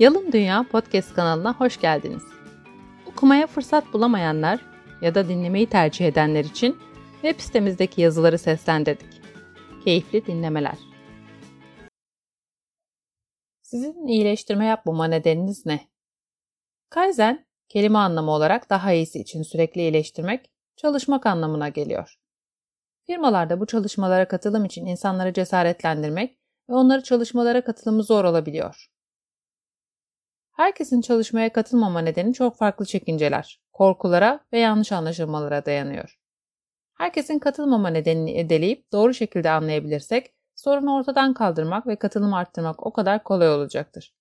Yalın Dünya Podcast kanalına hoş geldiniz. Okumaya fırsat bulamayanlar ya da dinlemeyi tercih edenler için web sitemizdeki yazıları seslendirdik. Keyifli dinlemeler. Sizin iyileştirme yapmama nedeniniz ne? Kaizen, kelime anlamı olarak daha iyisi için sürekli iyileştirmek, çalışmak anlamına geliyor. Firmalarda bu çalışmalara katılım için insanları cesaretlendirmek ve onları çalışmalara katılımı zor olabiliyor. Herkesin çalışmaya katılmama nedeni çok farklı çekinceler, korkulara ve yanlış anlaşılmalara dayanıyor. Herkesin katılmama nedenini edeleyip doğru şekilde anlayabilirsek, sorunu ortadan kaldırmak ve katılım arttırmak o kadar kolay olacaktır.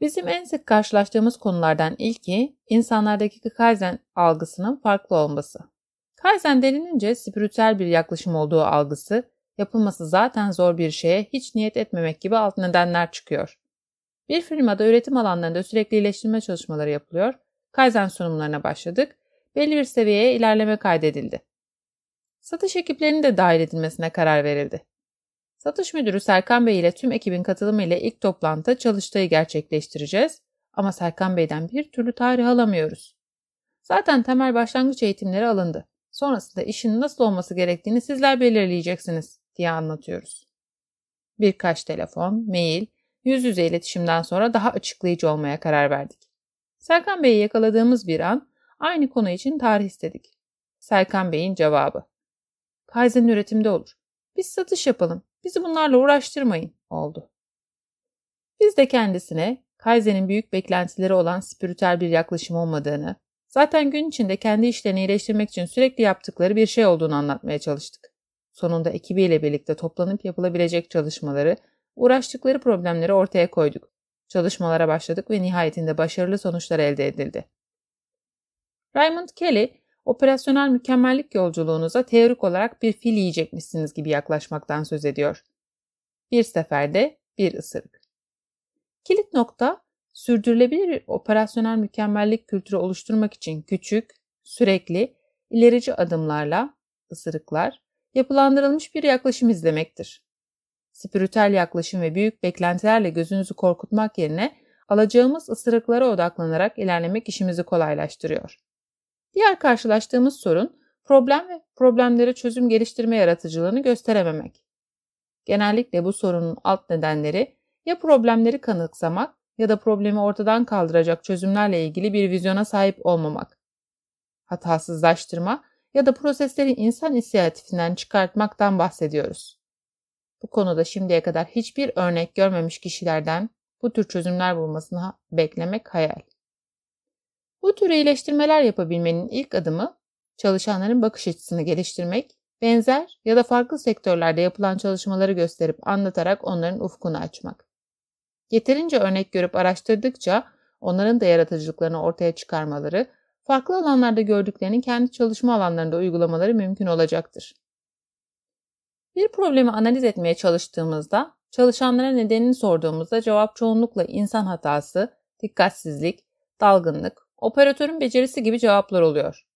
Bizim en sık karşılaştığımız konulardan ilki, insanlardaki Kaizen algısının farklı olması. Kaizen denilince spiritüel bir yaklaşım olduğu algısı, yapılması zaten zor bir şeye hiç niyet etmemek gibi alt nedenler çıkıyor. Bir firmada üretim alanlarında sürekli iyileştirme çalışmaları yapılıyor. Kaizen sunumlarına başladık. Belli bir seviyeye ilerleme kaydedildi. Satış ekiplerinin de dahil edilmesine karar verildi. Satış müdürü Serkan Bey ile tüm ekibin katılımı ile ilk toplantıda çalıştayı gerçekleştireceğiz ama Serkan Bey'den bir türlü tarih alamıyoruz. Zaten temel başlangıç eğitimleri alındı. Sonrasında işin nasıl olması gerektiğini sizler belirleyeceksiniz diye anlatıyoruz. Birkaç telefon, mail, yüz yüze iletişimden sonra daha açıklayıcı olmaya karar verdik. Serkan Bey'i yakaladığımız bir an aynı konu için tarih istedik. Serkan Bey'in cevabı. Kaizen üretimde olur. Biz satış yapalım. Bizi bunlarla uğraştırmayın oldu. Biz de kendisine Kaizen'in büyük beklentileri olan spiritüel bir yaklaşım olmadığını, zaten gün içinde kendi işlerini iyileştirmek için sürekli yaptıkları bir şey olduğunu anlatmaya çalıştık. Sonunda ekibiyle birlikte toplanıp yapılabilecek çalışmaları Uğraştıkları problemleri ortaya koyduk. Çalışmalara başladık ve nihayetinde başarılı sonuçlar elde edildi. Raymond Kelly, operasyonel mükemmellik yolculuğunuza teorik olarak bir fil yiyecekmişsiniz gibi yaklaşmaktan söz ediyor. Bir seferde bir ısırık. Kilit nokta, sürdürülebilir bir operasyonel mükemmellik kültürü oluşturmak için küçük, sürekli, ilerici adımlarla, ısırıklar, yapılandırılmış bir yaklaşım izlemektir spiritüel yaklaşım ve büyük beklentilerle gözünüzü korkutmak yerine alacağımız ısırıklara odaklanarak ilerlemek işimizi kolaylaştırıyor. Diğer karşılaştığımız sorun problem ve problemlere çözüm geliştirme yaratıcılığını gösterememek. Genellikle bu sorunun alt nedenleri ya problemleri kanıksamak ya da problemi ortadan kaldıracak çözümlerle ilgili bir vizyona sahip olmamak. Hatasızlaştırma ya da prosesleri insan inisiyatifinden çıkartmaktan bahsediyoruz. Bu konuda şimdiye kadar hiçbir örnek görmemiş kişilerden bu tür çözümler bulmasını beklemek hayal. Bu tür iyileştirmeler yapabilmenin ilk adımı çalışanların bakış açısını geliştirmek, benzer ya da farklı sektörlerde yapılan çalışmaları gösterip anlatarak onların ufkunu açmak. Yeterince örnek görüp araştırdıkça onların da yaratıcılıklarını ortaya çıkarmaları, farklı alanlarda gördüklerini kendi çalışma alanlarında uygulamaları mümkün olacaktır. Bir problemi analiz etmeye çalıştığımızda, çalışanlara nedenini sorduğumuzda cevap çoğunlukla insan hatası, dikkatsizlik, dalgınlık, operatörün becerisi gibi cevaplar oluyor.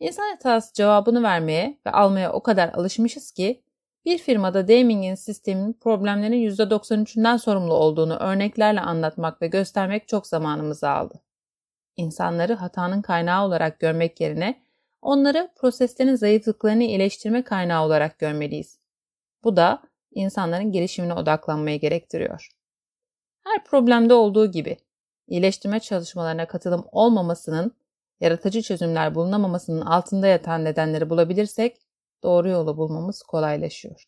İnsan hatası cevabını vermeye ve almaya o kadar alışmışız ki bir firmada Deming'in sistemin problemlerin %93'ünden sorumlu olduğunu örneklerle anlatmak ve göstermek çok zamanımızı aldı. İnsanları hatanın kaynağı olarak görmek yerine Onları proseslerin zayıflıklarını iyileştirme kaynağı olarak görmeliyiz. Bu da insanların gelişimine odaklanmayı gerektiriyor. Her problemde olduğu gibi iyileştirme çalışmalarına katılım olmamasının, yaratıcı çözümler bulunamamasının altında yatan nedenleri bulabilirsek doğru yolu bulmamız kolaylaşıyor.